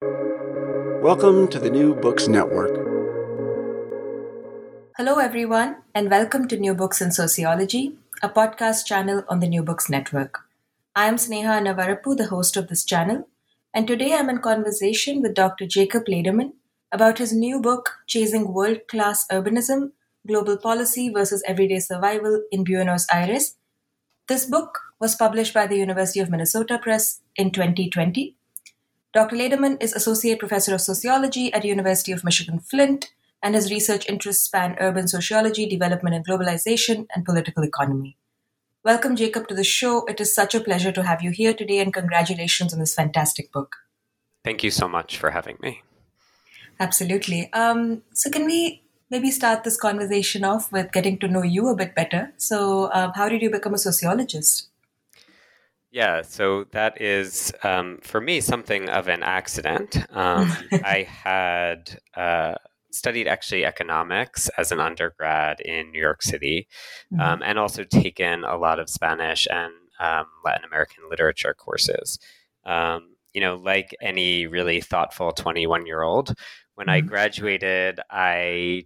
Welcome to the New Books Network. Hello, everyone, and welcome to New Books in Sociology, a podcast channel on the New Books Network. I am Sneha Annavarapu, the host of this channel, and today I'm in conversation with Dr. Jacob Lederman about his new book, Chasing World Class Urbanism Global Policy versus Everyday Survival in Buenos Aires. This book was published by the University of Minnesota Press in 2020. Dr. Lederman is Associate Professor of Sociology at University of Michigan Flint, and his research interests span urban sociology, development and globalization, and political economy. Welcome, Jacob, to the show. It is such a pleasure to have you here today, and congratulations on this fantastic book. Thank you so much for having me. Absolutely. Um, so, can we maybe start this conversation off with getting to know you a bit better? So, um, how did you become a sociologist? Yeah, so that is um, for me something of an accident. Um, I had uh, studied actually economics as an undergrad in New York City, mm-hmm. um, and also taken a lot of Spanish and um, Latin American literature courses. Um, you know, like any really thoughtful 21 year old, when mm-hmm. I graduated, I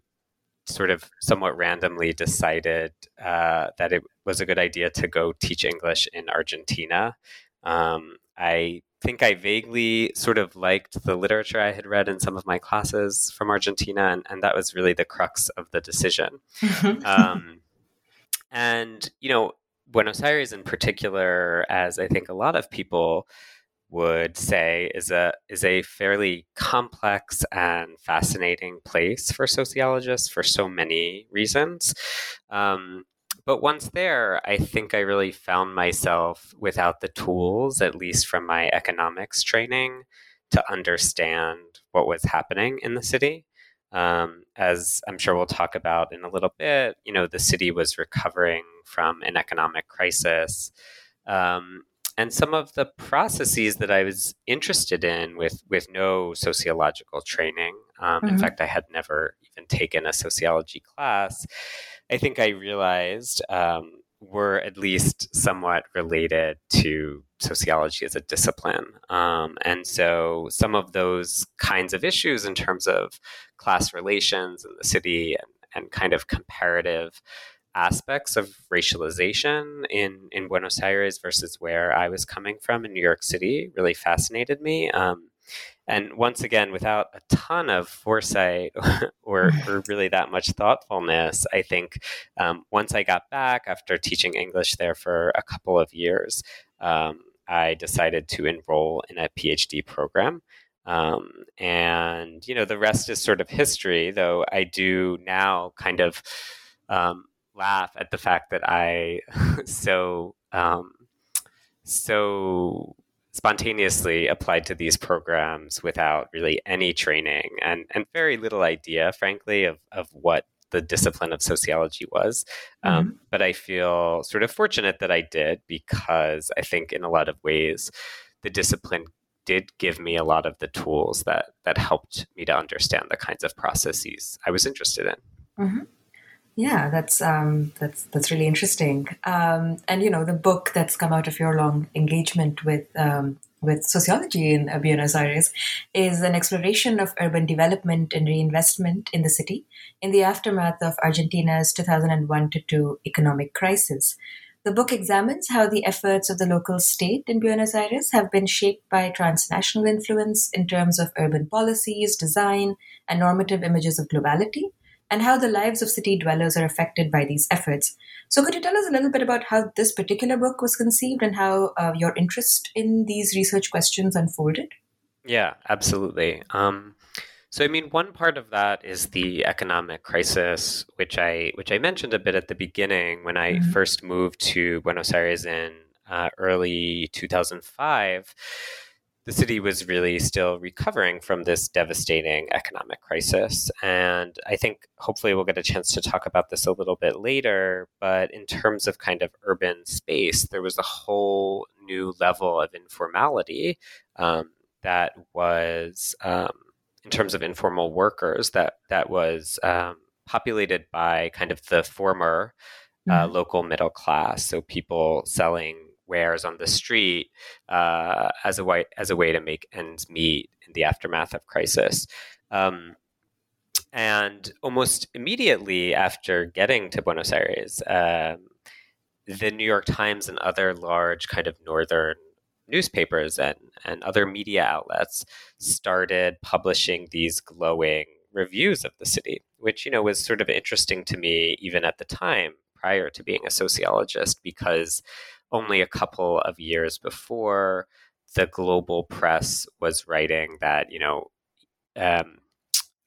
sort of somewhat randomly decided uh, that it was a good idea to go teach English in Argentina. Um, I think I vaguely sort of liked the literature I had read in some of my classes from Argentina, and, and that was really the crux of the decision. um, and, you know, Buenos Aires in particular, as I think a lot of people would say is a is a fairly complex and fascinating place for sociologists for so many reasons. Um, but once there, I think I really found myself without the tools, at least from my economics training, to understand what was happening in the city. Um, as I'm sure we'll talk about in a little bit, you know, the city was recovering from an economic crisis. Um, and some of the processes that I was interested in with with no sociological training. Um, mm-hmm. In fact, I had never even taken a sociology class. I think I realized um, were at least somewhat related to sociology as a discipline. Um, and so some of those kinds of issues in terms of class relations in the city and, and kind of comparative aspects of racialization in, in Buenos Aires versus where I was coming from in New York City really fascinated me. Um, and once again, without a ton of foresight or, or really that much thoughtfulness, I think um, once I got back after teaching English there for a couple of years, um, I decided to enroll in a PhD program. Um, and, you know, the rest is sort of history, though I do now kind of um, laugh at the fact that I so um, so spontaneously applied to these programs without really any training and and very little idea, frankly, of of what the discipline of sociology was. Um, mm-hmm. Um, but I feel sort of fortunate that I did because I think in a lot of ways the discipline did give me a lot of the tools that that helped me to understand the kinds of processes I was interested in. Mm-hmm. Yeah, that's um, that's that's really interesting. Um, and you know, the book that's come out of your long engagement with um, with sociology in uh, Buenos Aires is an exploration of urban development and reinvestment in the city in the aftermath of Argentina's 2001 to 2 economic crisis. The book examines how the efforts of the local state in Buenos Aires have been shaped by transnational influence in terms of urban policies, design, and normative images of globality and how the lives of city dwellers are affected by these efforts. So, could you tell us a little bit about how this particular book was conceived and how uh, your interest in these research questions unfolded? Yeah, absolutely. Um, so, I mean, one part of that is the economic crisis, which I which I mentioned a bit at the beginning when I mm-hmm. first moved to Buenos Aires in uh, early 2005 the city was really still recovering from this devastating economic crisis. And I think hopefully we'll get a chance to talk about this a little bit later. But in terms of kind of urban space, there was a whole new level of informality um, that was, um, in terms of informal workers, that, that was um, populated by kind of the former uh, mm-hmm. local middle class. So people selling wares on the street uh, as a way as a way to make ends meet in the aftermath of crisis. Um, and almost immediately after getting to Buenos Aires, um, the New York Times and other large kind of northern newspapers and, and other media outlets started publishing these glowing reviews of the city, which you know was sort of interesting to me even at the time prior to being a sociologist because only a couple of years before, the global press was writing that, you know, um,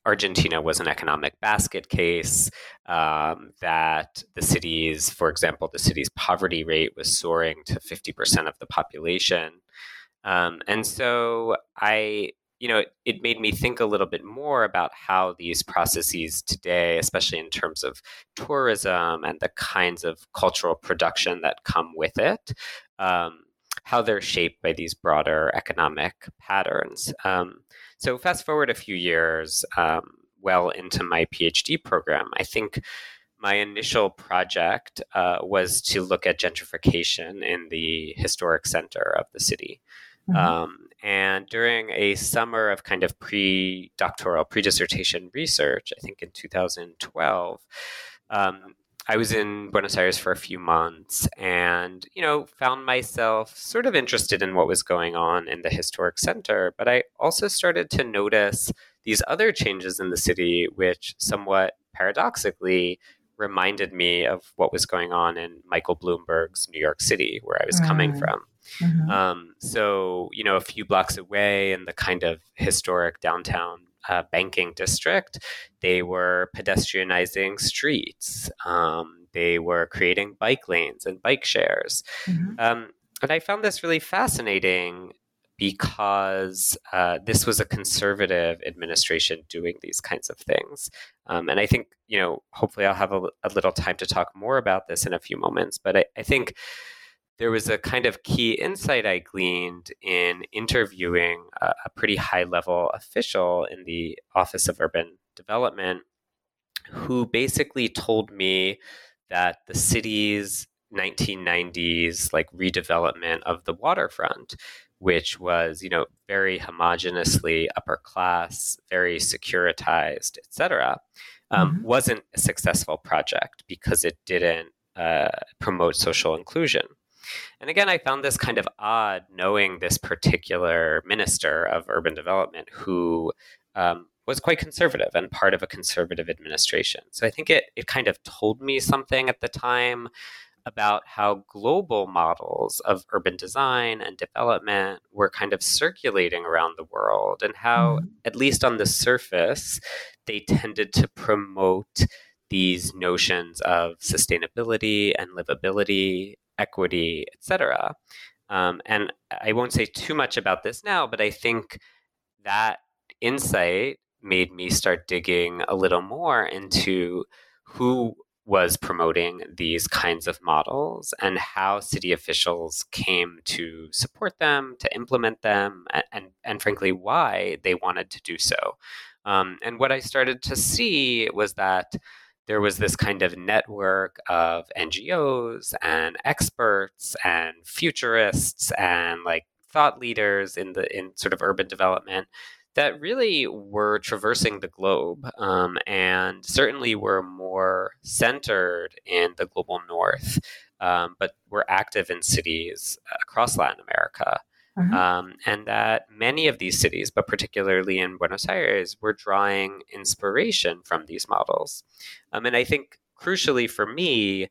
Argentina was an economic basket case, um, that the city's, for example, the city's poverty rate was soaring to 50% of the population. Um, and so I you know, it, it, made me think a little bit more about how these processes today, especially in terms of tourism and the kinds of cultural production that come with it, um, how they're shaped by these broader economic patterns. Um, so, fast forward a few years, um, well into my PhD program, I think my initial project uh, was to look at gentrification in the historic center of the city. Mm-hmm. Um, and during a summer of kind of pre doctoral, pre dissertation research, I think in 2012, um, I was in Buenos Aires for a few months and, you know, found myself sort of interested in what was going on in the historic center. But I also started to notice these other changes in the city, which somewhat paradoxically reminded me of what was going on in Michael Bloomberg's New York City, where I was mm. coming from. Mm-hmm. Um, so, you know, a few blocks away in the kind of historic downtown uh, banking district, they were pedestrianizing streets. Um, they were creating bike lanes and bike shares. Mm-hmm. Um, and I found this really fascinating because uh, this was a conservative administration doing these kinds of things. Um, and I think, you know, hopefully I'll have a, a, little time to talk more about this in a few moments. But I, I think there was a kind of key insight I gleaned in interviewing a, a pretty high level official in the Office of Urban Development who basically told me that the city's 1990s like redevelopment of the waterfront which was you know very homogeneously upper class very securitized etc um, mm-hmm. wasn't a successful project because it didn't uh, promote social inclusion and again, I found this kind of odd knowing this particular minister of urban development who um, was quite conservative and part of a conservative administration. So I think it, it kind of told me something at the time about how global models of urban design and development were kind of circulating around the world, and how, mm-hmm. at least on the surface, they tended to promote these notions of sustainability and livability equity, etc. Um, and I won't say too much about this now, but I think that insight made me start digging a little more into who was promoting these kinds of models and how city officials came to support them, to implement them, and, and, and frankly, why they wanted to do so. Um, and what I started to see was that there was this kind of network of NGOs and experts and futurists and like thought leaders in the in sort of urban development that really were traversing the globe um, and certainly were more centered in the global north, um, but were active in cities across Latin America. Mm-hmm. Um, and that many of these cities, but particularly in Buenos Aires, were drawing inspiration from these models. Um, and I think crucially for me,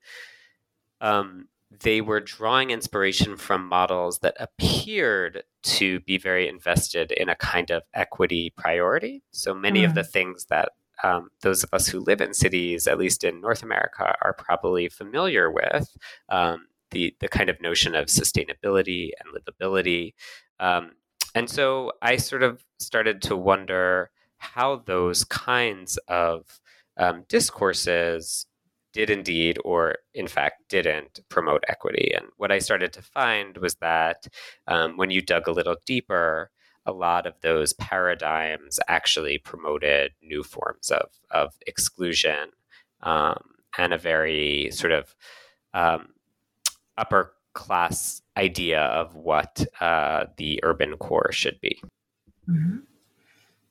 um, they were drawing inspiration from models that appeared to be very invested in a kind of equity priority. So many mm-hmm. of the mm. things that um, those of us who live in cities, at least in North America, are probably familiar with. Um, the the kind of notion of sustainability and livability. Um, and so I sort of started to wonder how those kinds of um, discourses did indeed, or in fact didn't, promote equity. And what I started to find was that um, when you dug a little deeper, a lot of those paradigms actually promoted new forms of, of exclusion um, and a very sort of um, upper class idea of what uh, the urban core should be. Mm-hmm.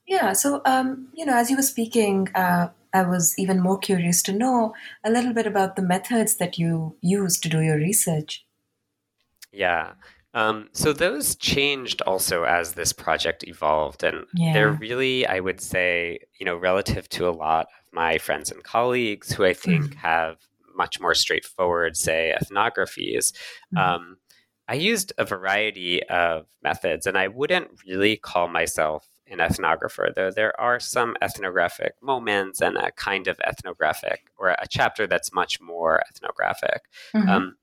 Yeah. So, um, you know, as you were speaking, uh, I was even more curious to know a little bit about the methods that you use to do your research. Yeah. Um, so those changed also as this project evolved, and Yeah. they're really, I would say, you know, relative to a lot of my friends and colleagues who I think Mhm. have much more straightforward, say, ethnographies. Mhm. Um, I used a variety of methods, and I wouldn't really call myself an ethnographer, though there are some ethnographic moments and a kind of ethnographic or a chapter that's much more ethnographic. Mhm. Um,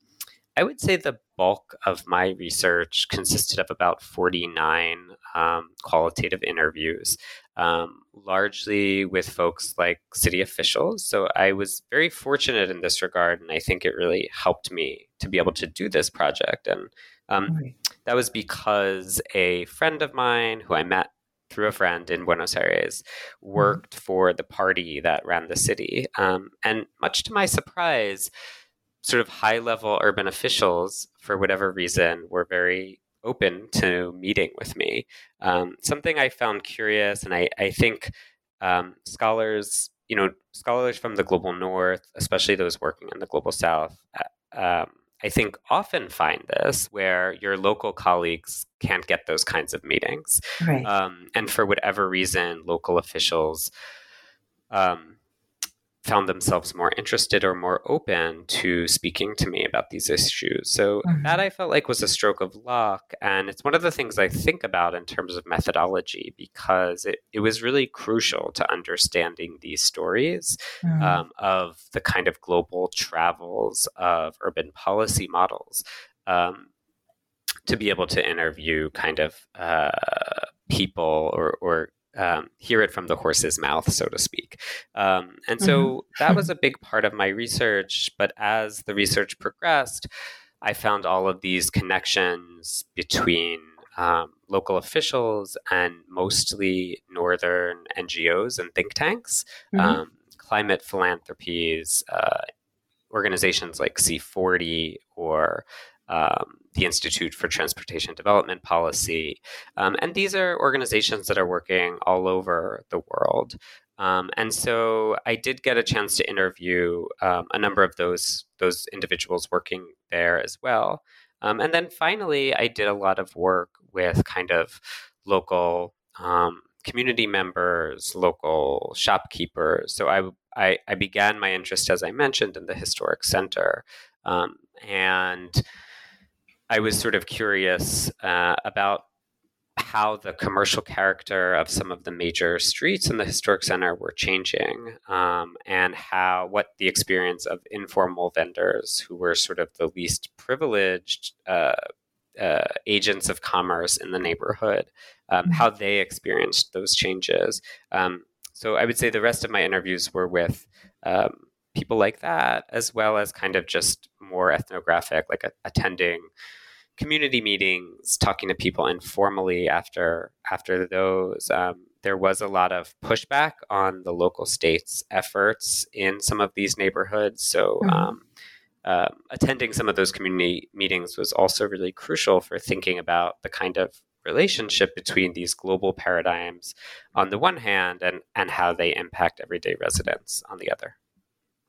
I would say the bulk of my research consisted of about 49 um, qualitative interviews, um, largely with folks like city officials. So I was very fortunate in this regard, and I think it really helped me to be able to do this project. And um, Right. that was because a friend of mine who I met through a friend in Buenos Aires worked for the party that ran the city. Um, and much to my surprise, sort of high level urban officials, for whatever reason, were very open to meeting with me. Um, something I found curious, and I, I think um, scholars, you know, scholars from the global north, especially those working in the global south, uh, um, I think often find this where your local colleagues can't get those kinds of meetings. Right. Um, and for whatever reason, local officials um, found themselves more interested or more open to speaking to me about these issues. So Mhm. that I felt like was a stroke of luck. And it's one of the things I think about in terms of methodology because it, it was really crucial to understanding these stories Mm. um, of the kind of global travels of urban policy models um, to be able to interview kind of uh, people or, or um, hear it from the horse's mouth, so to speak. Um, and so that was a big part of my research. But as the research progressed, I found all of these connections between um, local officials and mostly northern NGOs and think tanks, Mhm. um, climate philanthropies, uh, organizations like C40 or um, the Institute for Transportation Development Policy. Um, and these are organizations that are working all over the world. Um, and so I did get a chance to interview um, a number of those those individuals working there as well. Um, and then finally, I did a lot of work with kind of local um, community members, local shopkeepers. So I, I, I began my interest, as I mentioned, in the historic center, um, and I was sort of curious uh, about how the commercial character of some of the major streets in the historic center were changing, um, and how what the experience of informal vendors who were sort of the least privileged uh, uh, agents of commerce in the neighborhood, um, Mhm. how they experienced those changes. Um, so I would say the rest of my interviews were with um, people like that, as well as kind of just more ethnographic, like a- attending community meetings, talking to people informally after after those. Um, there was a lot of pushback on the local state's efforts in some of these neighborhoods. So. Mhm. Um, um, attending some of those community meetings was also really crucial for thinking about the kind of relationship between these global paradigms on the one hand and, and how they impact everyday residents on the other.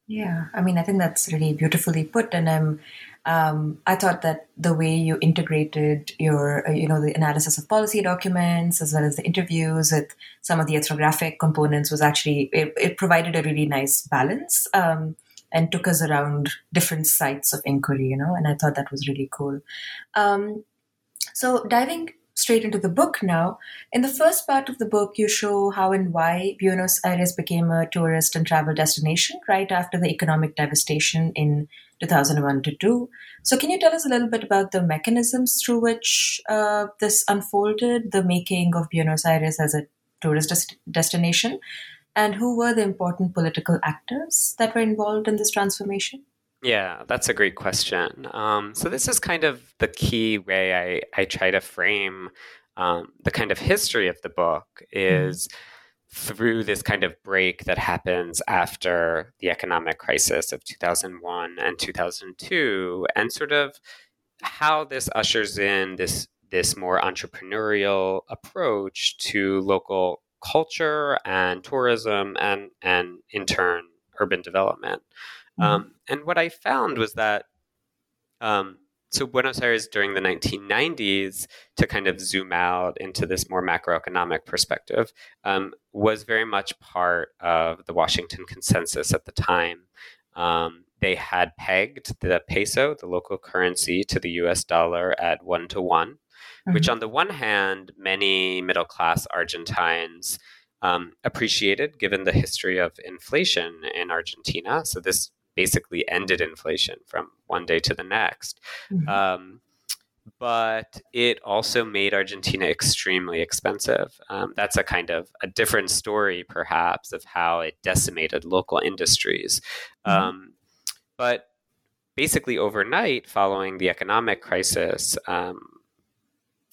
Yeah, I mean, I think that's really beautifully put, and um, um, I thought that the way you integrated your, uh, you know, the analysis of policy documents as well as the interviews with some of the ethnographic components was actually it, it provided a really nice balance um, and took us around different sites of inquiry, you know, and I thought that was really cool. Um, so diving straight into the book now. In the first part of the book, you show how and why Buenos Aires became a tourist and travel destination right after the economic devastation in 2001 to 2. So, can you tell us a little bit about the mechanisms through which uh, this unfolded, the making of Buenos Aires as a tourist des- destination, and who were the important political actors that were involved in this transformation? Yeah, that's a great question. Um, so this is kind of the key way I, I try to frame um, the kind of history of the book mm-hmm. is mm-hmm. through this kind of break that happens after the economic crisis of 2001 and 2002 and sort of how this ushers in this this more entrepreneurial approach to local culture and tourism and and in turn urban development. Mm-hmm. Um, and what I found was that um, so Buenos Aires during the 1990s, to kind of zoom out into this more macroeconomic perspective, um, was very much part of the Washington Consensus at the time. Um, they had pegged the peso, the local currency, to the U.S. dollar at one to one, mm-hmm. which on the one hand, many middle class Argentines um, appreciated given the history of inflation in Argentina. So this basically ended inflation from one day to the next. Mm-hmm. Um, but it also made Argentina extremely expensive. Um, that's a kind of a different story, perhaps, of how it decimated local industries. Mm-hmm. Um, but basically, overnight, following the economic crisis, um,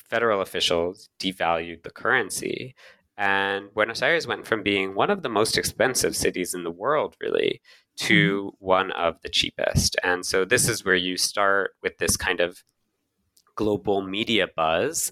federal officials devalued the currency. And Buenos Aires went from being one of the most expensive cities in the world, really, to mm-hmm. one of the cheapest. And so this is where you start with this kind of global media buzz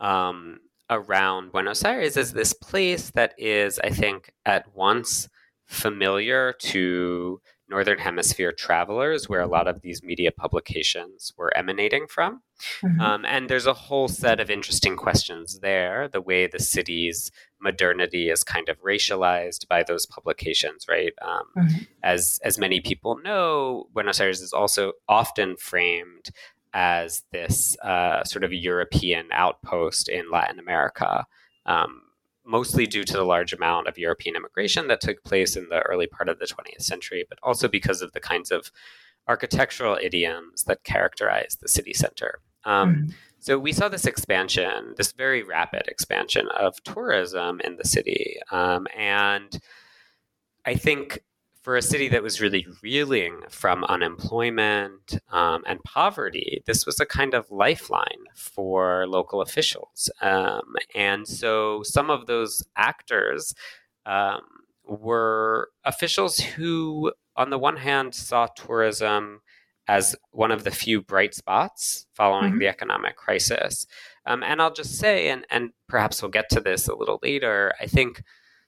um, around Buenos Aires as this place that is, I think, at once familiar to Northern Hemisphere travelers, where a lot of these media publications were emanating from. Mm-hmm. Um, and there's a whole set of interesting questions there. The way the city's modernity is kind of racialized by those publications, right? Um, mm-hmm. As as many people know, Buenos Aires is also often framed as this uh, sort of European outpost in Latin America. Um, mostly due to the large amount of European immigration that took place in the early part of the 20th century, but also because of the kinds of architectural idioms that characterize the city center. Um, mm-hmm. So we saw this expansion, this very rapid expansion of tourism in the city. Um, and I think for a city that was really reeling from unemployment um, and poverty, this was a kind of lifeline for local officials. Um, and so some of those actors um, were officials who, on the one hand, saw tourism as one of the few bright spots following mm-hmm. the economic crisis. Um, and I'll just say, and, and perhaps we'll get to this a little later, I think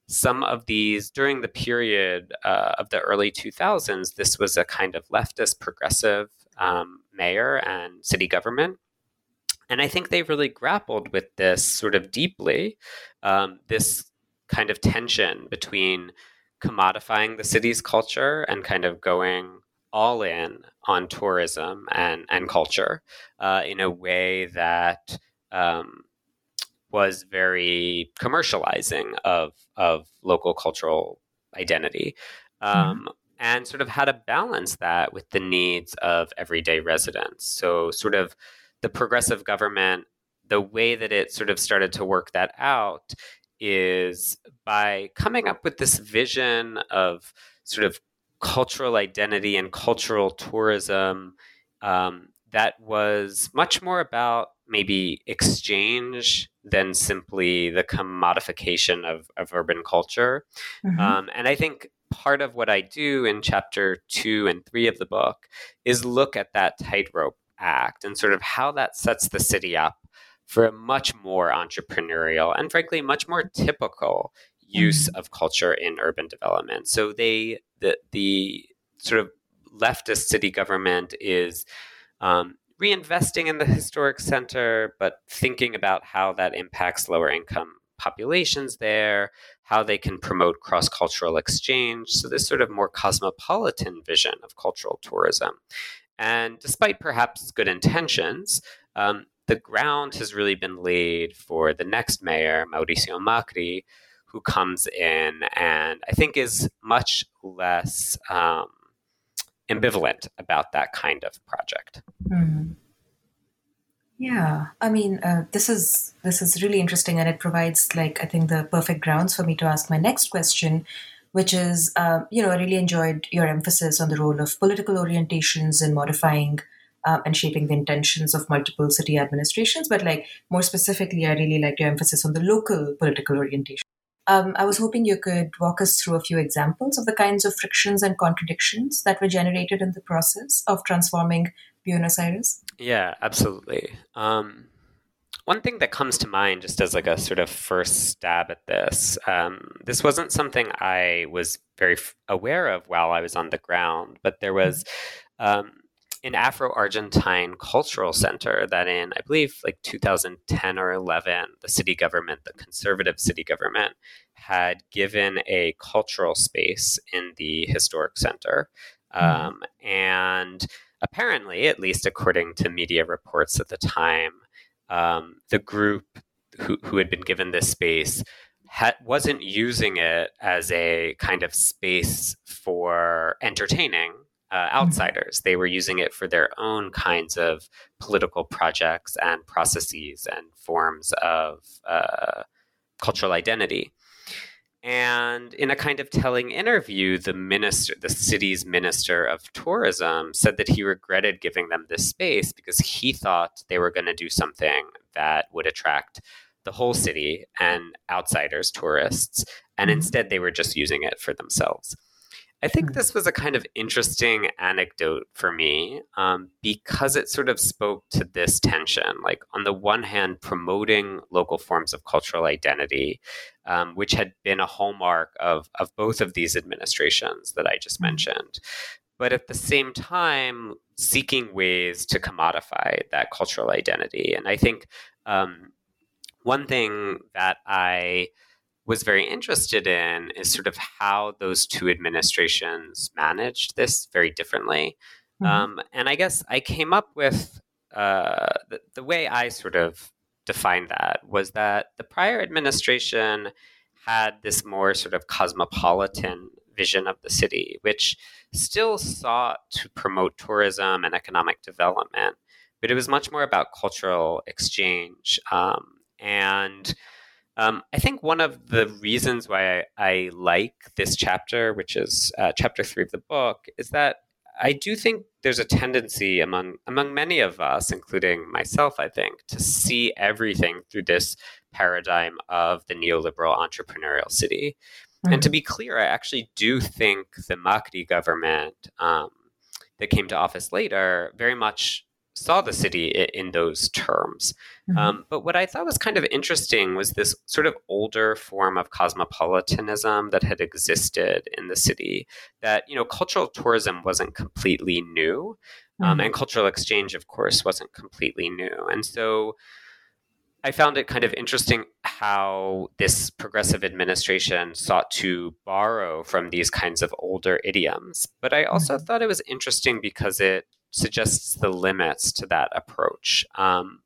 some of these during the period uh, of the early 2000s this was a kind of leftist progressive um, mayor and city government and i think they really grappled with this sort of deeply um, this kind of tension between commodifying the city's culture and kind of going all in on tourism and, and culture uh, in a way that um, was very commercializing of of local cultural identity. Mm-hmm. Um, mm-hmm. And sort of how to balance that with the needs of everyday residents. So, sort of the progressive government, the way that it sort of started to work that out is by coming up with this vision of sort of cultural identity and cultural tourism um, that was much more about maybe exchange than simply the commodification of, of urban culture. Mm-hmm. Um, and I think part of what I do in chapter two and three of the book is look at that tightrope act and sort of how that sets the city up for a much more entrepreneurial and frankly much more typical use mm-hmm. of culture in urban development. So they the the sort of leftist city government is um, reinvesting in the historic center, but thinking about how that impacts lower income populations there, how they can promote cross cultural exchange. So, this sort of more cosmopolitan vision of cultural tourism. And despite perhaps good intentions, um, the ground has really been laid for the next mayor, Mauricio Macri, who comes in and I think is much less um, ambivalent about that kind of project. Mm. Yeah, I mean, uh, this is this is really interesting, and it provides like I think the perfect grounds for me to ask my next question, which is, uh, you know, I really enjoyed your emphasis on the role of political orientations in modifying uh, and shaping the intentions of multiple city administrations. But like more specifically, I really liked your emphasis on the local political orientation. Um, I was hoping you could walk us through a few examples of the kinds of frictions and contradictions that were generated in the process of transforming Buenos Aires. Yeah, absolutely. Um, one thing that comes to mind, just as like a sort of first stab at this, um, this wasn't something I was very f- aware of while I was on the ground, but there was um, an Afro Argentine cultural center that in, I believe, like 2010 or 11, the city government, the conservative city government, had given a cultural space in the historic center. Mm-hmm. and apparently, at least according to media reports at the time, um, the group who, who had been given this space ha- wasn't using it as a kind of space for entertaining uh, mm-hmm. outsiders. They were using it for their own kinds of political projects and processes and forms of uh, cultural identity. And in a kind of telling interview, the minister, the city's minister of tourism, said that he regretted giving them this space because he thought they were going to do something that would attract the whole city and outsiders, tourists, and mm-hmm. instead they were just using it for themselves. I think hmm. this was a kind of interesting anecdote for me um, because it sort of spoke to this tension. Like, on the one hand, promoting local forms of cultural identity, um, which had been a hallmark of, of both of these administrations that I just hmm. mentioned. But at the same time, seeking ways to commodify that cultural identity. And I think um, one thing that I was very interested in is sort of how those two administrations managed this very differently. Mm-hmm. Um, and I guess I came up with uh, the, the way I sort of defined that was that the prior administration had this more sort of cosmopolitan vision of the city, which still sought to promote tourism and economic development, but it was much more about cultural exchange. Um, and um, I think one of the reasons why I, I like this chapter, which is uh, chapter three of the book, is that I do think there's a tendency among among many of us, including myself, I think, to see everything through this paradigm of the neoliberal entrepreneurial city. Mm-hmm. And to mm-hmm. be clear, I actually do think the Macri government um, that came to office later very much saw the city in those terms. Mm-hmm. Um, but what I thought was kind of interesting was this sort of older form of cosmopolitanism that had existed in the city. That you know, cultural tourism wasn't completely new, um, mm-hmm. and cultural exchange, of course, wasn't completely new. And so, I found it kind of interesting how this progressive administration sought to borrow from these kinds of older idioms. But I also mm-hmm. thought it was interesting because it suggests the limits to that approach. Um,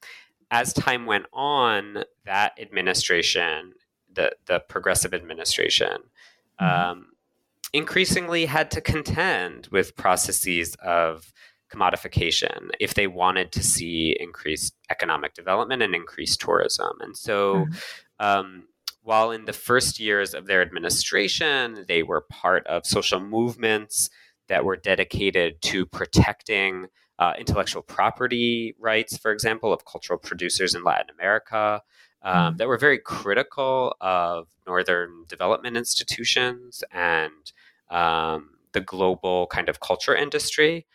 as time went on, that administration, the the progressive administration, mm-hmm. um, increasingly had to contend with processes of commodification if they wanted to see increased economic development and increased tourism. And so, mm-hmm. um, while in the first years of their administration, they were part of social movements that were dedicated to protecting uh, intellectual property rights, for example, of cultural producers in Latin America, um, mm. that were very critical of Northern development institutions and um, the global kind of culture industry.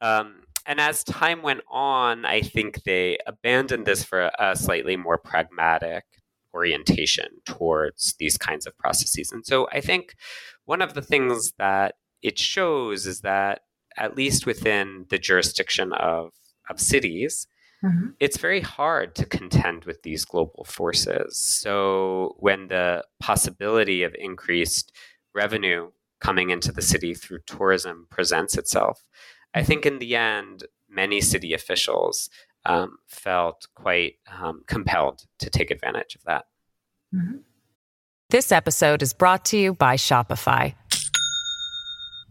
Um, and as time went on, I think they abandoned this for a, a slightly more pragmatic orientation towards these kinds of processes. And so I think one of the things that it shows is that at least within the jurisdiction of of cities, mm-hmm. it's very hard to contend with these global forces. So when the possibility of increased revenue coming into the city through tourism presents itself, I think in the end, many city officials um, felt quite um, compelled to take advantage of that. Mm-hmm. This episode is brought to you by Shopify.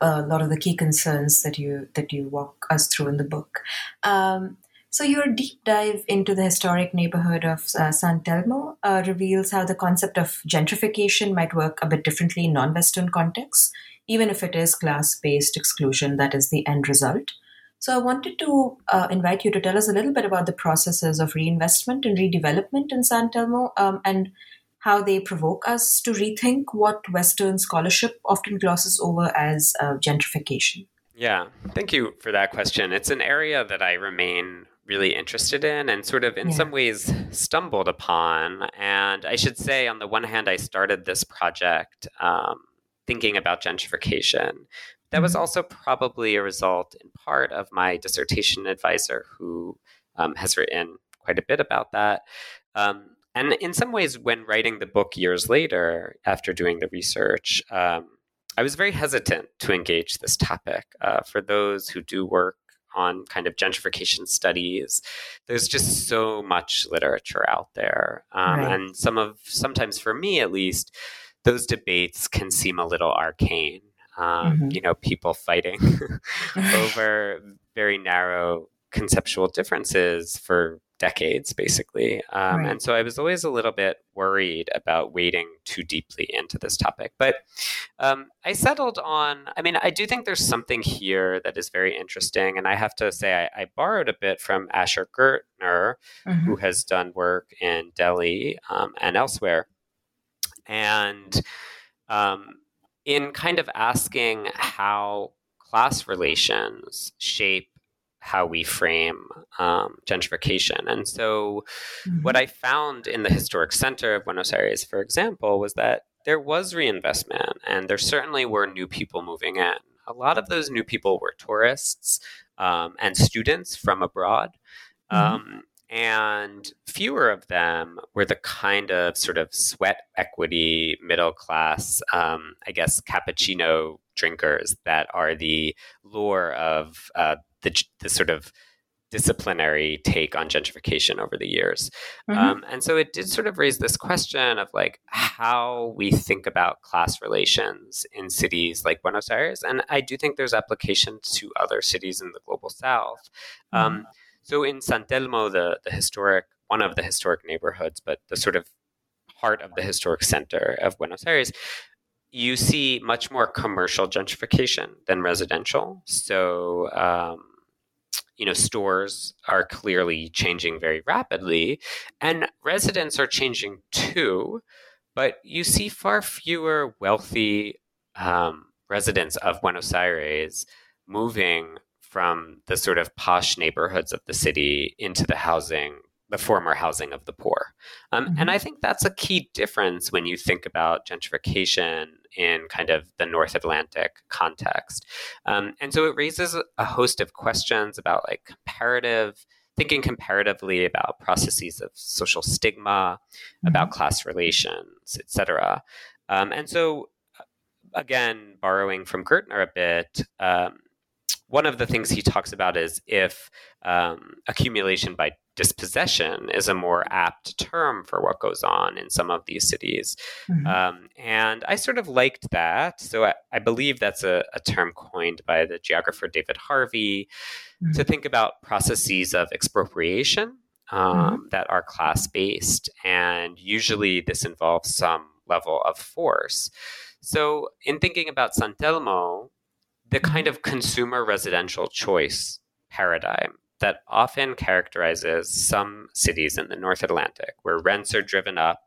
a lot of the key concerns that you that you walk us through in the book. Um, so, your deep dive into the historic neighborhood of uh, San Telmo uh, reveals how the concept of gentrification might work a bit differently in non Western contexts, even if it is class based exclusion that is the end result. So, I wanted to uh, invite you to tell us a little bit about the processes of reinvestment and redevelopment in San Telmo um, and how they provoke us to rethink what Western scholarship often glosses over as uh, gentrification. Yeah, thank you for that question. It's an area that I remain really interested in and sort of in yeah. some ways stumbled upon. And I should say, on the one hand, I started this project um, thinking about gentrification. That was mm-hmm. also probably a result, in part, of my dissertation advisor, who um, has written quite a bit about that. Um, and in some ways, when writing the book years later, after doing the research, um, I was very hesitant to engage this topic. Uh, for those who do work on kind of gentrification studies. There's just so much literature out there, um, right. and some of sometimes for me at least, those debates can seem a little arcane. Um, mm-hmm. You know, people fighting over very narrow conceptual differences for decades, basically. Um, right. And so I was always a little bit worried about wading too deeply into this topic. But um, I settled on, I mean, I do think there's something here that is very interesting. And I have to say, I, I borrowed a bit from Asher Ghertner, mm-hmm. who has done work in Delhi um, and elsewhere. And um, in kind of asking how class relations shape how we frame um, gentrification. And so, mm-hmm. what I found in the historic center of Buenos Aires, for example, was that there was reinvestment and there certainly were new people moving in. A lot of those new people were tourists um, and students from abroad. Mm-hmm. Um, and fewer of them were the kind of sort of sweat equity middle class, um, I guess, cappuccino drinkers that are the lure of uh, the, the sort of disciplinary take on gentrification over the years. Mm-hmm. Um, and so it did sort of raise this question of like how we think about class relations in cities like Buenos Aires. And I do think there's application to other cities in the global south. Um, mm-hmm. Um, so in San Telmo, the, the historic, one of the historic neighborhoods, but the sort of heart of the historic center of Buenos Aires, you see much more commercial gentrification than residential. So, um, you know, stores are clearly changing very rapidly, and residents are changing too. But you see far fewer wealthy um, residents of Buenos Aires moving from the sort of posh neighborhoods of the city into the housing the former housing of the poor. Um, mm-hmm. And I think that's a key difference when you think about gentrification in kind of the North Atlantic context. Um, and so it raises a host of questions about like comparative thinking comparatively about processes of social stigma, mm-hmm. about class relations, etc. Um, and so, uh, again, borrowing from Ghertner a bit, um, one of the things he talks about is if um, accumulation by dispossession is a more apt term for what goes on in some of these cities. Mm-hmm. Um, and I sort of liked that. So I, I believe that's a, a, term coined by the geographer David Harvey mm-hmm. to think about processes of expropriation um, mm-hmm. that are class based. And usually this involves some level of force. So, in thinking about San Telmo, the kind mm-hmm. of consumer residential choice paradigm that often characterizes some cities in the North Atlantic, where rents are driven up,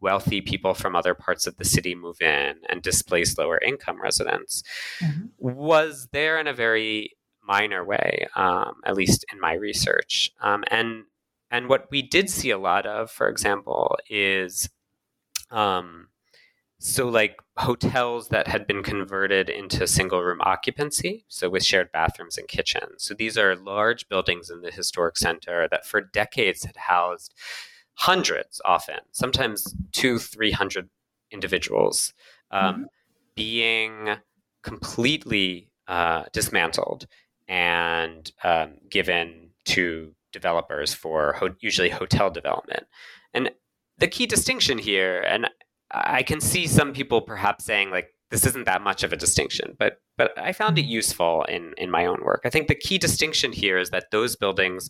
wealthy people from other parts of the city move in and displace lower income residents, mm-hmm. was there in a very minor way, um, at least in my research. Um, and and what we did see a lot of, for example, is um, so like hotels that had been converted into single room occupancy, so with shared bathrooms and kitchens. So these are large buildings in the historic center that for decades had housed hundreds, often, sometimes two, three hundred individuals, um, mm-hmm. being completely uh, dismantled and um, given to developers for ho- usually hotel development. And the key distinction here, and I can see some people perhaps saying like this isn't that much of a distinction, but but I found it useful in in my own work. I think the key distinction here is that those buildings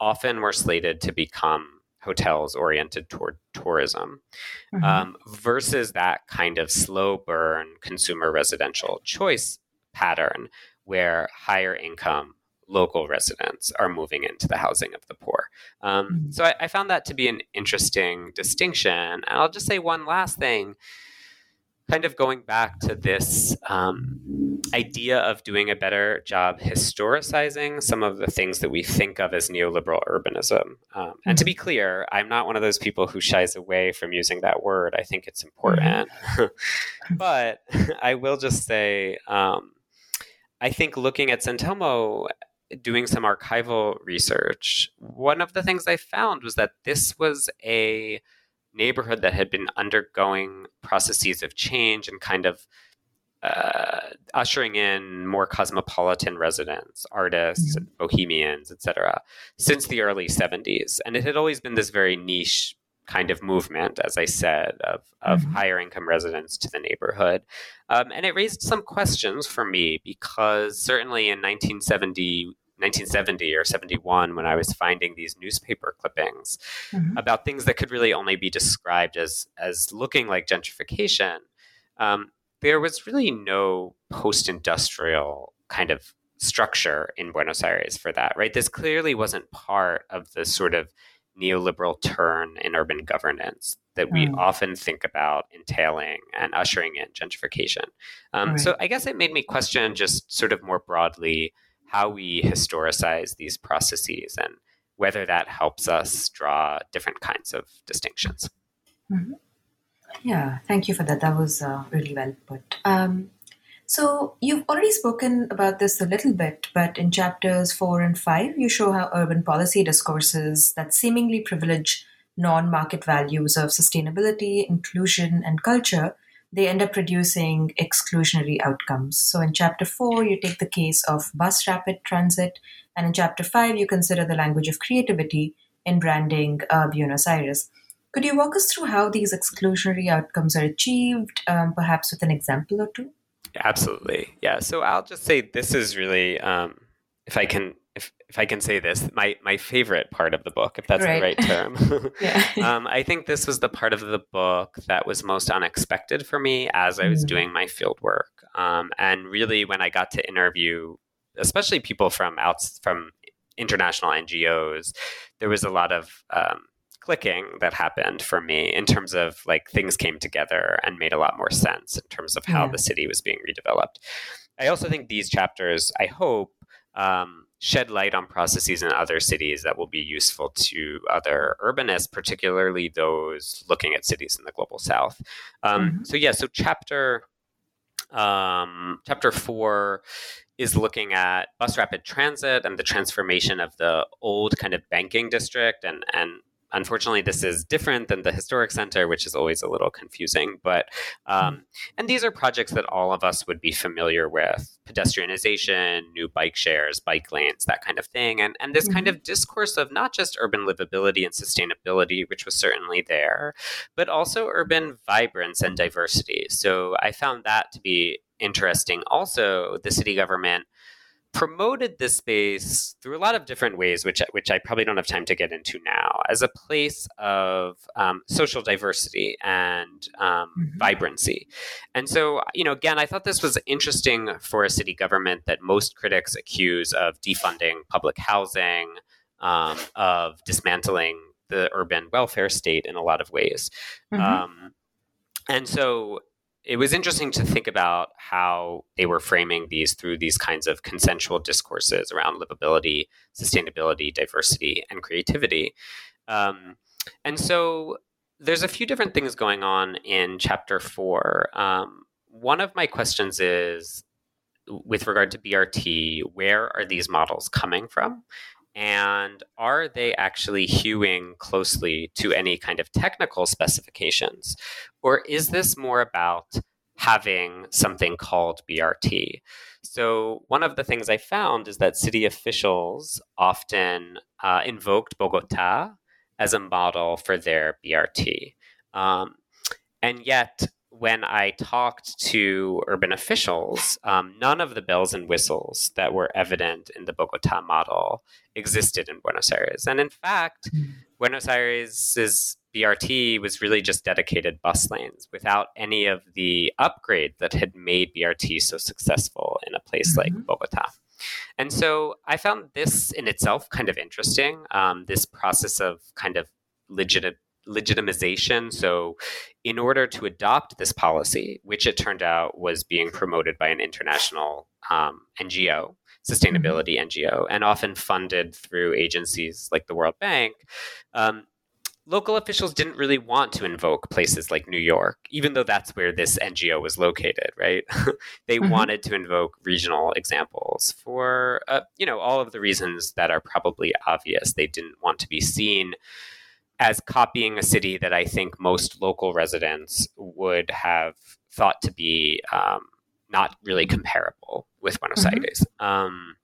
often were slated to become hotels oriented toward tourism mm-hmm. um, versus that kind of slow burn consumer residential choice pattern where higher income local residents are moving into the housing of the poor. Um, mm-hmm. So I, I, found that to be an interesting distinction. And I'll just say one last thing, kind of going back to this um, idea of doing a better job historicizing some of the things that we think of as neoliberal urbanism. Um, and to be mm-hmm. clear, I'm not one of those people who shies away from using that word. I think it's important. Mm-hmm. but I will just say, um, I think looking at San Telmo doing some archival research, one of the things I found was that this was a neighborhood that had been undergoing processes of change and kind of uh, ushering in more cosmopolitan residents, artists, mm-hmm. bohemians, etc., since the early 70s. And it had always been this very niche kind of movement, as I said, of, of mm-hmm. higher income residents to the neighborhood. Um, and it raised some questions for me because certainly in 1970, 1970 or 71 when I was finding these newspaper clippings mm-hmm. about things that could really only be described as as looking like gentrification. Um, there was really no post-industrial kind of structure in Buenos Aires for that, right? This clearly wasn't part of the sort of neoliberal turn in urban governance that we mm. often think about entailing and ushering in gentrification. Um, right. So I guess it made me question just sort of more broadly how we historicize these processes and whether that helps us draw different kinds of distinctions. Mm-hmm. Yeah, thank you for that. That was uh, really well put. Um, so, you've already spoken about this a little bit, but in chapters four and five, you show how urban policy discourses that seemingly privilege non market values of sustainability, inclusion, and culture they end up producing exclusionary outcomes. So in chapter four, you take the case of bus rapid transit, and in chapter five, you consider the language of creativity in branding uh, Buenos Aires. Could you walk us through how these exclusionary outcomes are achieved, um, perhaps with an example or two? Absolutely. Yeah. So I'll just say this is really, um, if I can if, if I can say this, my, my favorite part of the book, if that's right. the right term. yeah. um, I think this was the part of the book that was most unexpected for me as I was mm. doing my field work. Um, and really, when I got to interview, especially people from out from international NGOs, there was a lot of um, clicking that happened for me in terms of like things came together and made a lot more sense in terms of how yeah. the city was being redeveloped. I also think these chapters, I hope, um, shed light on processes in other cities that will be useful to other urbanists, particularly those looking at cities in the global south. Um, mm-hmm. So yeah, so chapter um, chapter four is looking at bus rapid transit and the transformation of the old kind of banking district and and unfortunately, this is different than the historic center, which is always a little confusing. But um, hmm. and these are projects that all of us would be familiar with: pedestrianization, new bike shares, bike lanes, that kind of thing. And and this mm-hmm. kind of discourse of not just urban livability and sustainability, which was certainly there, but also urban vibrance and diversity. So I found that to be interesting. Also, the city government promoted this space through a lot of different ways, which which I probably don't have time to get into now, as a place of um, social diversity and um, mm-hmm. vibrancy. And so, you know, again, I thought this was interesting for a city government that most critics accuse of defunding public housing, um, of dismantling the urban welfare state in a lot of ways. Mm-hmm. Um, and so it was interesting to think about how they were framing these through these kinds of consensual discourses around livability, sustainability, diversity, and creativity. Um, and so there's a few different things going on in chapter four. Um, one of my questions is with regard to BRT, where are these models coming from? And are they actually hewing closely to any kind of technical specifications? Or is this more about having something called BRT? So, one of the things I found is that city officials often uh, invoked Bogota as a model for their BRT. Um, and yet, when I talked to urban officials, um, none of the bells and whistles that were evident in the Bogota model existed in Buenos Aires. And in fact, mm. Buenos Aires's BRT was really just dedicated bus lanes without any of the upgrade that had made BRT so successful in a place mm-hmm. like Bogota. And so I found this in itself kind of interesting, um, this process of kind of legit legitimization. So, in order to adopt this policy, which it turned out was being promoted by an international um, NGO, sustainability mm-hmm. NGO, and often funded through agencies like the World Bank, um, local officials didn't really want to invoke places like New York, even though that's where this NGO was located, right? they mm-hmm. wanted to invoke regional examples for, uh, you know, all of the reasons that are probably obvious. They didn't want to be seen as copying a city that I think most local residents would have thought to be um, not really comparable with Buenos mm-hmm. Aires. Um,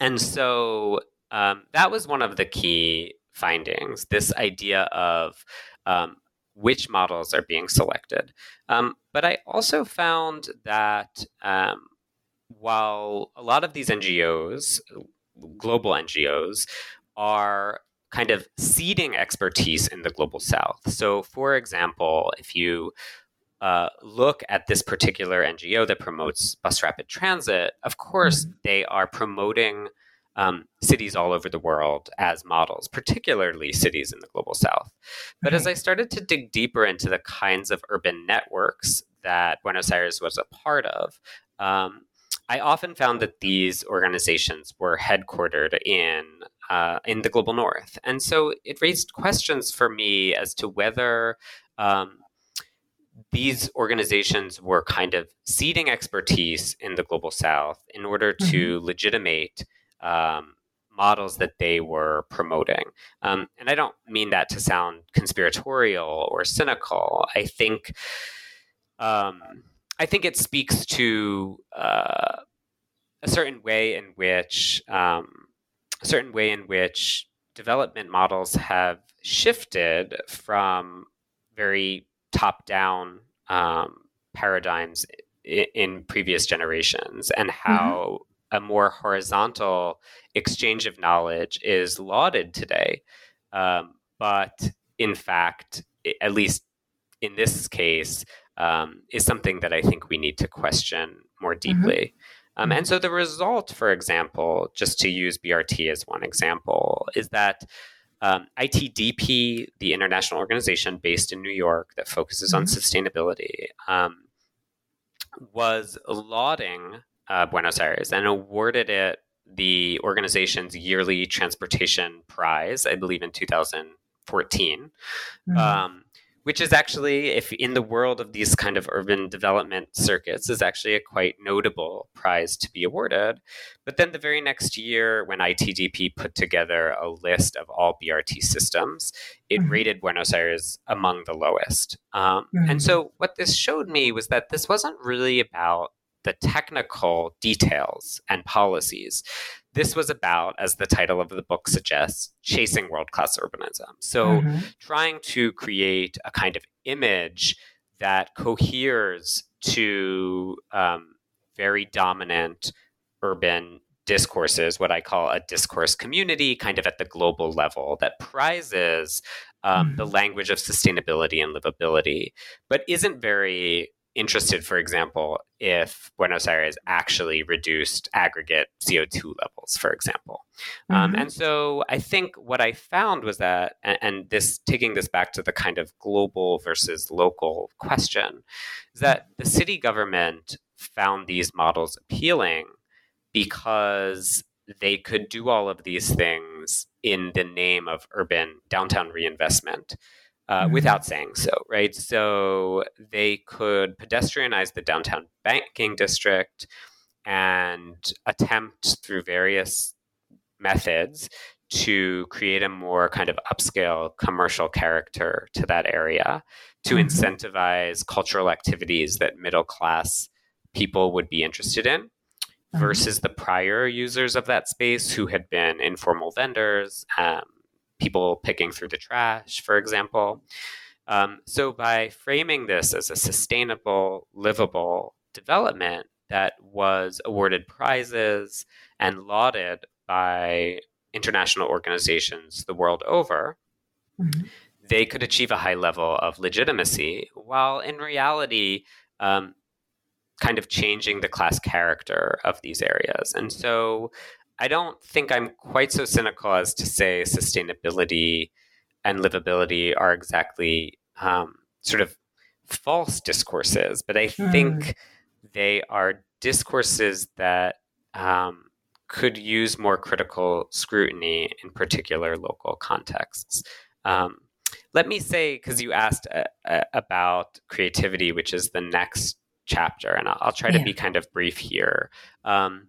and so um, that was one of the key findings this idea of um, which models are being selected. Um, but I also found that um, while a lot of these NGOs, global NGOs, are kind of seeding expertise in the global south. So, for example, if you uh, look at this particular NGO that promotes bus rapid transit, of course, mm-hmm. they are promoting um, cities all over the world as models, particularly cities in the global south. But as I started to dig deeper into the kinds of urban networks that Buenos Aires was a part of, um, I often found that these organizations were headquartered in uh, in the global north. And so it raised questions for me as to whether um, these organizations were kind of seeding expertise in the global south in order to mm-hmm. legitimate um, models that they were promoting. Um, and I don't mean that to sound conspiratorial or cynical. I think. Um, I think it speaks to uh, a certain way in which um, a certain way in which development models have shifted from very top down um, paradigms in, in, previous generations and mm-hmm. how mm-hmm. a more horizontal exchange of knowledge is lauded today. Um, but in fact, at least in this case, um, is something that I think we need to question more mm-hmm. deeply. Mm-hmm. Um, and so the result, for example, just to use BRT as one example, is that um, ITDP, the international organization based in New York that focuses on mm-hmm. sustainability, um, was lauding uh, Buenos Aires and awarded it the organization's yearly transportation prize, I believe in 2014. Mm-hmm. Um, which is actually, if in the world of these kind of urban development circuits, is actually a quite notable prize to be awarded. But then the very next year, when ITDP put together a list of all BRT systems, it mm-hmm. rated Buenos Aires among the lowest. Um, mm-hmm. And so, what this showed me was that this wasn't really about the technical details and policies. This was about, as the title of the book suggests, chasing world class urbanism. So, mm-hmm. trying to create a kind of image that coheres to um, very dominant urban discourses, what I call a discourse community, kind of at the global level, that prizes um, mm-hmm. the language of sustainability and livability, but isn't very interested, for example, if Buenos Aires actually reduced aggregate CO2 levels, for example. Um, mm-hmm. Um, and so I think what I found was that, and, and, this taking this back to the kind of global versus local question, is that the city government found these models appealing because they could do all of these things in the name of urban downtown reinvestment uh, mm-hmm. without saying so, right? So they could pedestrianize the downtown banking district and attempt through various methods to create a more kind of upscale commercial character to that area, to mm-hmm. incentivize cultural activities that middle class people would be interested in. Mm-hmm. Versus the prior users of that space who had been informal vendors, um, people picking through the trash, for example. Um, so, by framing this as a sustainable, livable development that was awarded prizes and lauded by international organizations the world over, mm-hmm. they could achieve a high level of legitimacy, while in reality, um, kind of changing the class character of these areas. And so I don't think I'm quite so cynical as to say sustainability and livability are exactly um, sort of false discourses, but I mm. think they are discourses that um, could use more critical scrutiny in particular local contexts. Um, let me say, because you asked uh, uh, about creativity, which is the next chapter, and I'll, I'll try yeah. to be kind of brief here. Um,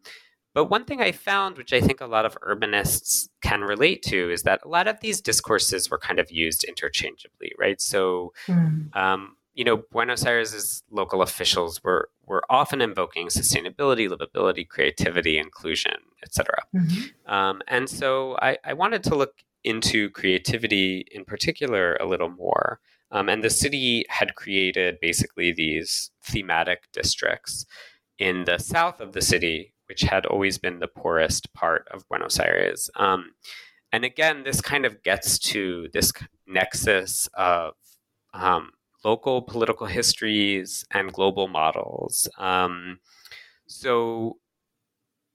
but one thing I found, which I think a lot of urbanists can relate to, is that a lot of these discourses were kind of used interchangeably, right? So, mm. um, you know, Buenos Aires' local officials were were often invoking sustainability, livability, creativity, inclusion, etc. Mm-hmm. Um, and so, I, I, wanted to look into creativity in particular a little more. Um, and the city had created basically these thematic districts in the south of the city which had always been the poorest part of Buenos Aires. Um, and again, this kind of gets to this nexus of um, local political histories and global models. Um, so,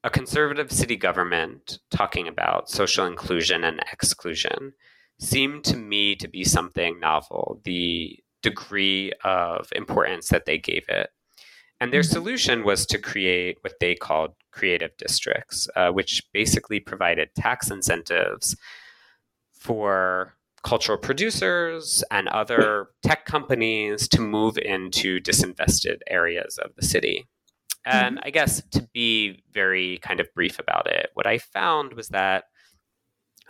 a conservative city government talking about social inclusion and exclusion seemed to me to be something novel. The degree of importance that they gave it. And their mm-hmm. solution was to create what they called creative districts, uh, which basically provided tax incentives for cultural producers and other tech companies to move into disinvested areas of the city. And mm-hmm. I guess to be very kind of brief about it, what I found was that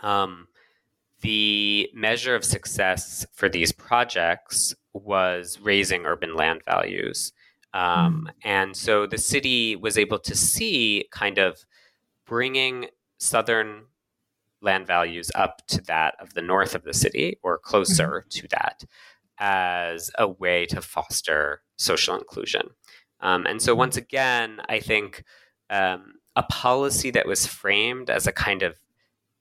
um, the measure of success for these projects was raising urban land values. Um, mm. And so the city was able to see kind of bringing southern land values up to that of the north of the city or closer mm-hmm. to that as a way to foster social inclusion. Um, and so, once again, I think um, a policy that was framed as a kind of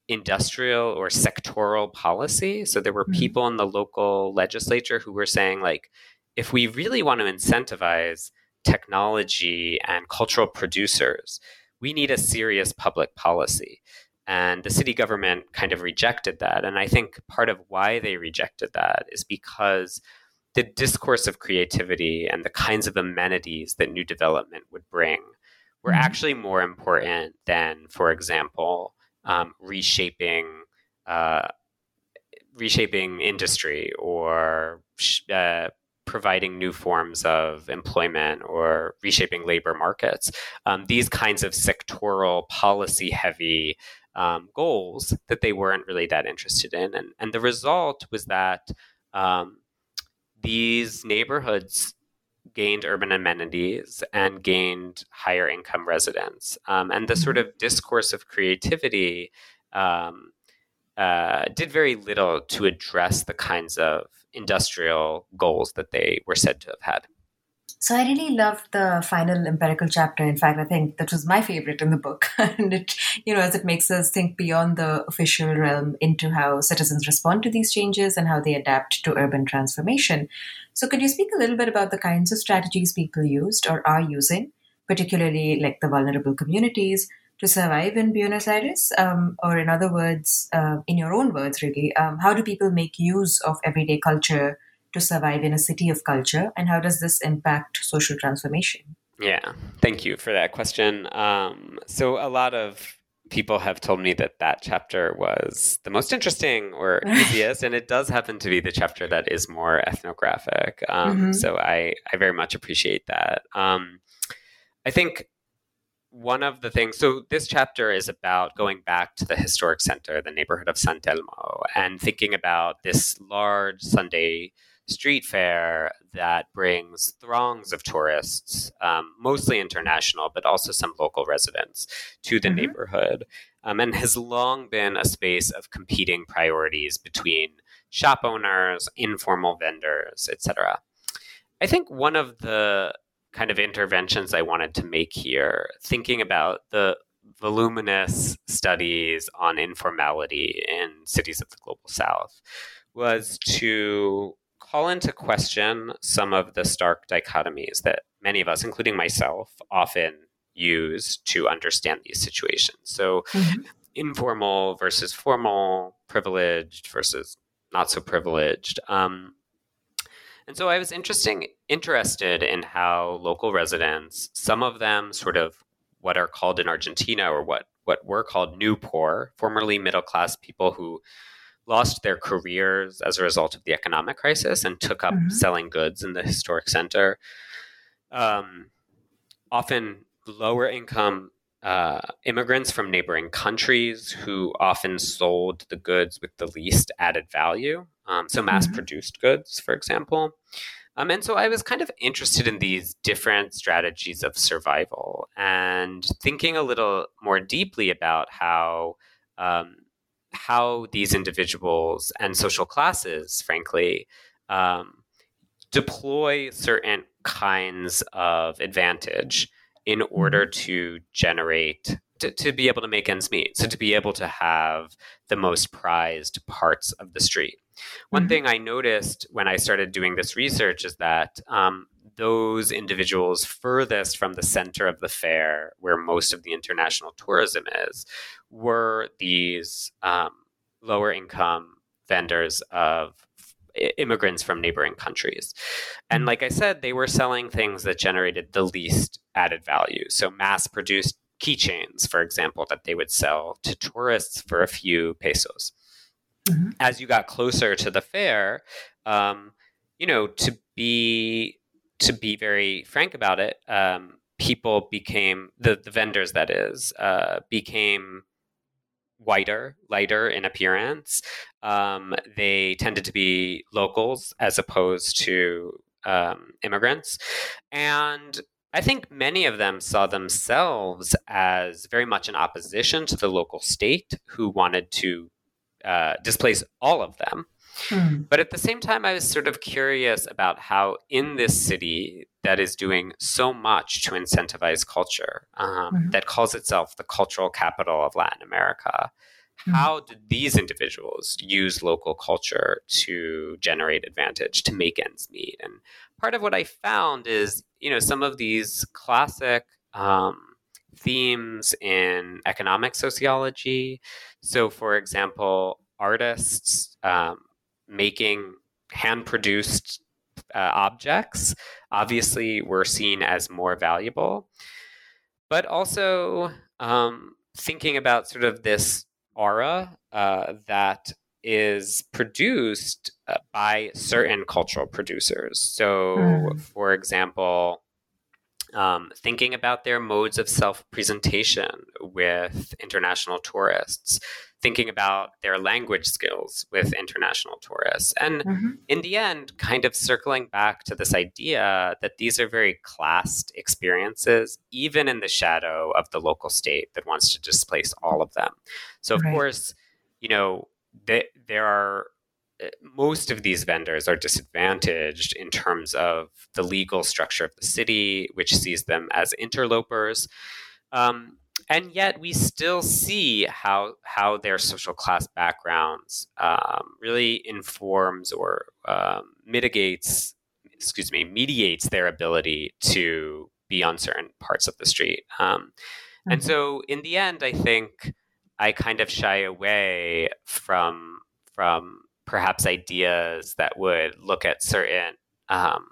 industrial or sectoral policy. So, there were mm-hmm. people in the local legislature who were saying, like, if we really want to incentivize technology and cultural producers, we need a serious public policy. And the city government kind of rejected that. And I think part of why they rejected that is because the discourse of creativity and the kinds of amenities that new development would bring were mm-hmm. actually more important than, for example, um, reshaping uh, reshaping industry or uh, providing new forms of employment or reshaping labor markets. Um, these kinds of sectoral, policy heavy um, goals that they weren't really that interested in. And, and the result was that um, these neighborhoods gained urban amenities and gained higher income residents. Um, and the sort mm-hmm. of discourse of creativity um, uh, did very little to address the kinds of industrial goals that they were said to have had. so I really loved the final empirical chapter. In fact, I think that was my favorite in the book. and it, you know, as it makes us think beyond the official realm into how citizens respond to these changes and how they adapt to urban transformation. So could you speak a little bit about the kinds of strategies people used or are using, particularly like the vulnerable communities, to survive in Buenos Aires? Um, or in other words, uh, in your own words, really, um, how do people make use of everyday culture to survive in a city of culture, and how does this impact social transformation? Yeah, thank you for that question. Um, so, a lot of people have told me that that chapter was the most interesting or easiest, and it does happen to be the chapter that is more ethnographic. Um, mm-hmm. So, I, I very much appreciate that. Um, I think one of the things so this chapter is about going back to the historic center the neighborhood of san telmo and thinking about this large sunday street fair that brings throngs of tourists, um, mostly international, but also some local residents, to the mm-hmm. neighborhood, um, and has long been a space of competing priorities between shop owners, informal vendors, etc. I think one of the kind of interventions I wanted to make here, thinking about the voluminous studies on informality in cities of the global south, was to call into question some of the stark dichotomies that many of us, including myself, often use to understand these situations. So, mm-hmm. informal versus formal, privileged versus not so privileged. Um, and so I was interesting, interested in how local residents, some of them sort of what are called in Argentina or what, what were called new poor, formerly middle class people who lost their careers as a result of the economic crisis and took up mm-hmm. selling goods in the historic center. Um, often lower income uh, immigrants from neighboring countries who often sold the goods with the least added value. Um, so, mass produced mm-hmm. goods, for example. Um, and so I was kind of interested in these different strategies of survival and thinking a little more deeply about how um, how these individuals and social classes, frankly, um, deploy certain kinds of advantage in order mm-hmm. to generate to, to be able to make ends meet so to be able to have the most prized parts of the street one mm-hmm. thing i noticed when i started doing this research is that um, those individuals furthest from the center of the fair, where most of the international tourism is, were these um, lower income vendors of immigrants from neighboring countries. And mm. like I said, they were selling things that generated the least added value. So mass produced keychains, for example, that they would sell to tourists for a few pesos. Mm-hmm. As you got closer to the fair, um, you know, to be to be very frank about it, um, people became the the vendors that is uh, became whiter, lighter in appearance. Um, they tended to be locals as opposed to um, immigrants, and I think many of them saw themselves as very much in opposition to the local state, who wanted to uh, displace all of them. Hmm. But at the same time, I was sort of curious about how in this city that is doing so much to incentivize culture, um, mm-hmm. that calls itself the cultural capital of Latin America, mm-hmm. how did these individuals use local culture to generate advantage, to make ends meet? And part of what I found is, you know, some of these classic um, themes in economic sociology. So, for example, artists um, making hand produced uh, objects obviously were seen as more valuable. But also um, thinking about sort of this aura uh, that is produced uh, by certain cultural producers. So, mm. for example, um, thinking about their modes of self presentation with international tourists, thinking about their language skills with international tourists. And mm-hmm. in the end, kind of circling back to this idea that these are very classed experiences, even in the shadow of the local state that wants to displace all of them. So, of right. course, you know, th- there are most of these vendors are disadvantaged in terms of the legal structure of the city, which sees them as interlopers. Um, and yet, we still see how how their social class backgrounds um, really informs or um, mitigates, excuse me, mediates their ability to be on certain parts of the street. Um, mm-hmm. And so, in the end, I think I kind of shy away from from perhaps ideas that would look at certain um,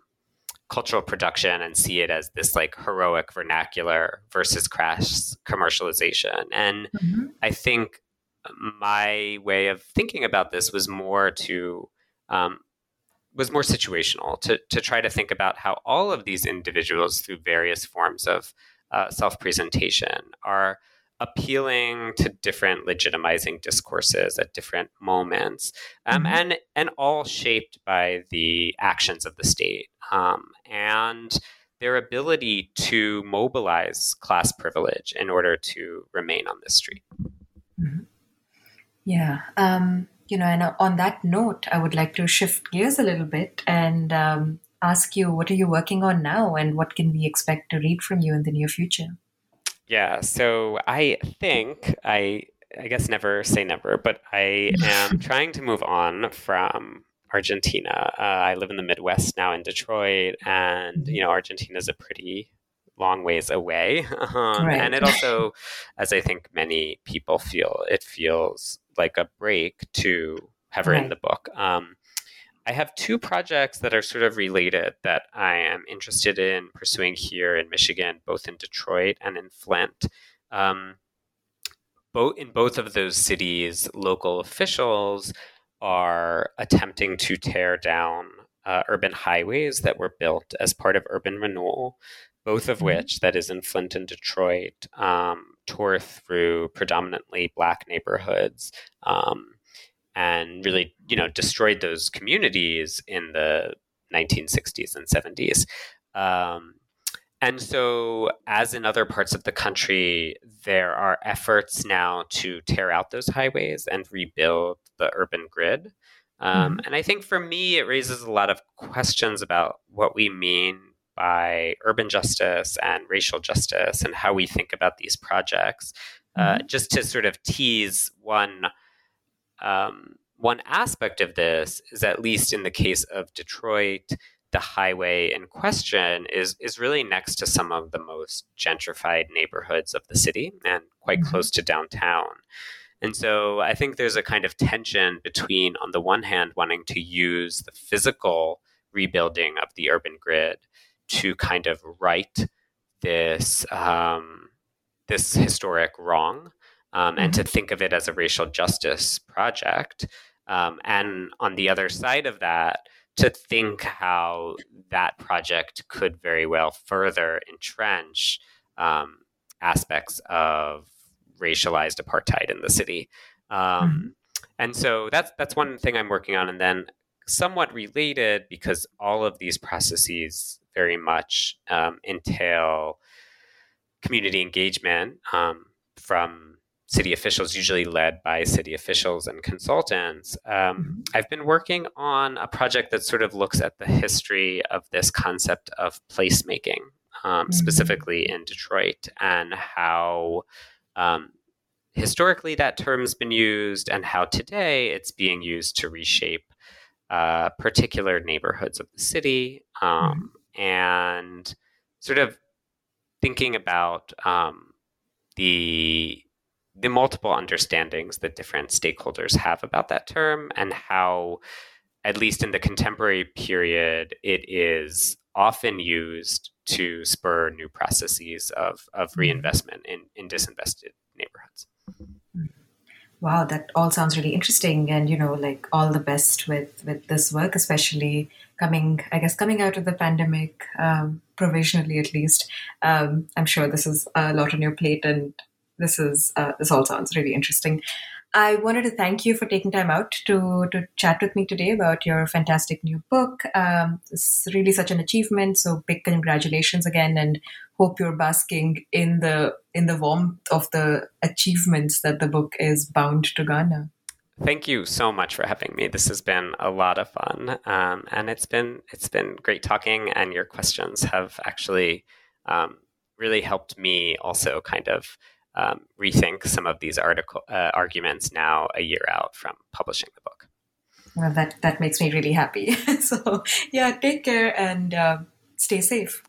cultural production and see it as this like heroic vernacular versus crass commercialization. And mm-hmm. I think my way of thinking about this was more to um, was more situational to to try to think about how all of these individuals through various forms of uh, self presentation are appealing to different legitimizing discourses at different moments, um, mm-hmm. and and all shaped by the actions of the state um, and their ability to mobilize class privilege in order to remain on the street. Mm-hmm. Yeah. Um, you know, and on that note, I would like to shift gears a little bit and um, ask you what are you working on now and what can we expect to read from you in the near future? Yeah, so I think I I guess never say never, but I am trying to move on from Argentina. Uh, I live in the Midwest now in Detroit, and you know Argentina is a pretty long ways away, um, right. and it also, as I think many people feel, it feels like a break to have her right. the book. Um, I have two projects that are sort of related that I am interested in pursuing here in Michigan, both in Detroit and in Flint. Um, both in both of those cities, local officials are attempting to tear down uh, urban highways that were built as part of urban renewal, both of mm-hmm. which, that is in Flint and Detroit, um, tore through predominantly black neighborhoods. Um, and really, you know, destroyed those communities in the 1960s and 70s. Um, and so, as in other parts of the country, there are efforts now to tear out those highways and rebuild the urban grid. Um, mm-hmm. And I think for me, it raises a lot of questions about what we mean by urban justice and racial justice and how we think about these projects. Uh, mm-hmm. Uh, just to sort of tease one um, one aspect of this is at least in the case of Detroit, the highway in question is is really next to some of the most gentrified neighborhoods of the city and quite mm-hmm. close to downtown. And so I think there's a kind of tension between, on the one hand, wanting to use the physical rebuilding of the urban grid to kind of right this um, this historic wrong, um, and to mm-hmm. think of it as a racial justice project. Um, and on the other side of that, to think how that project could very well further entrench um, aspects of racialized apartheid in the city. Um, mm-hmm. And so that's that's one thing I'm working on, and then somewhat related because all of these processes very much um, entail community engagement um, from city officials, usually led by city officials and consultants. Um, mm-hmm. I've been working on a project that sort of looks at the history of this concept of placemaking, um, mm-hmm. specifically in Detroit, and how um, historically that term's been used, and how today it's being used to reshape uh, particular neighborhoods of the city, um, mm-hmm. and sort of thinking about um, the the multiple understandings that different stakeholders have about that term and how at least in the contemporary period it is often used to spur new processes of, of mm-hmm. reinvestment in, in disinvested neighborhoods wow that all sounds really interesting and you know like all the best with with this work especially coming i guess coming out of the pandemic um, provisionally at least um, i'm sure this is a lot on your plate and this is uh, this all sounds really interesting. I wanted to thank you for taking time out to to chat with me today about your fantastic new book. Um, it's really such an achievement. So big congratulations again, and hope you're basking in the in the warmth of the achievements that the book is bound to garner. Thank you so much for having me. This has been a lot of fun, um, and it's been it's been great talking. And your questions have actually um, really helped me also kind of um, rethink some of these article uh, arguments now a year out from publishing the book. Well, that that makes me really happy. so yeah, take care and uh, stay safe.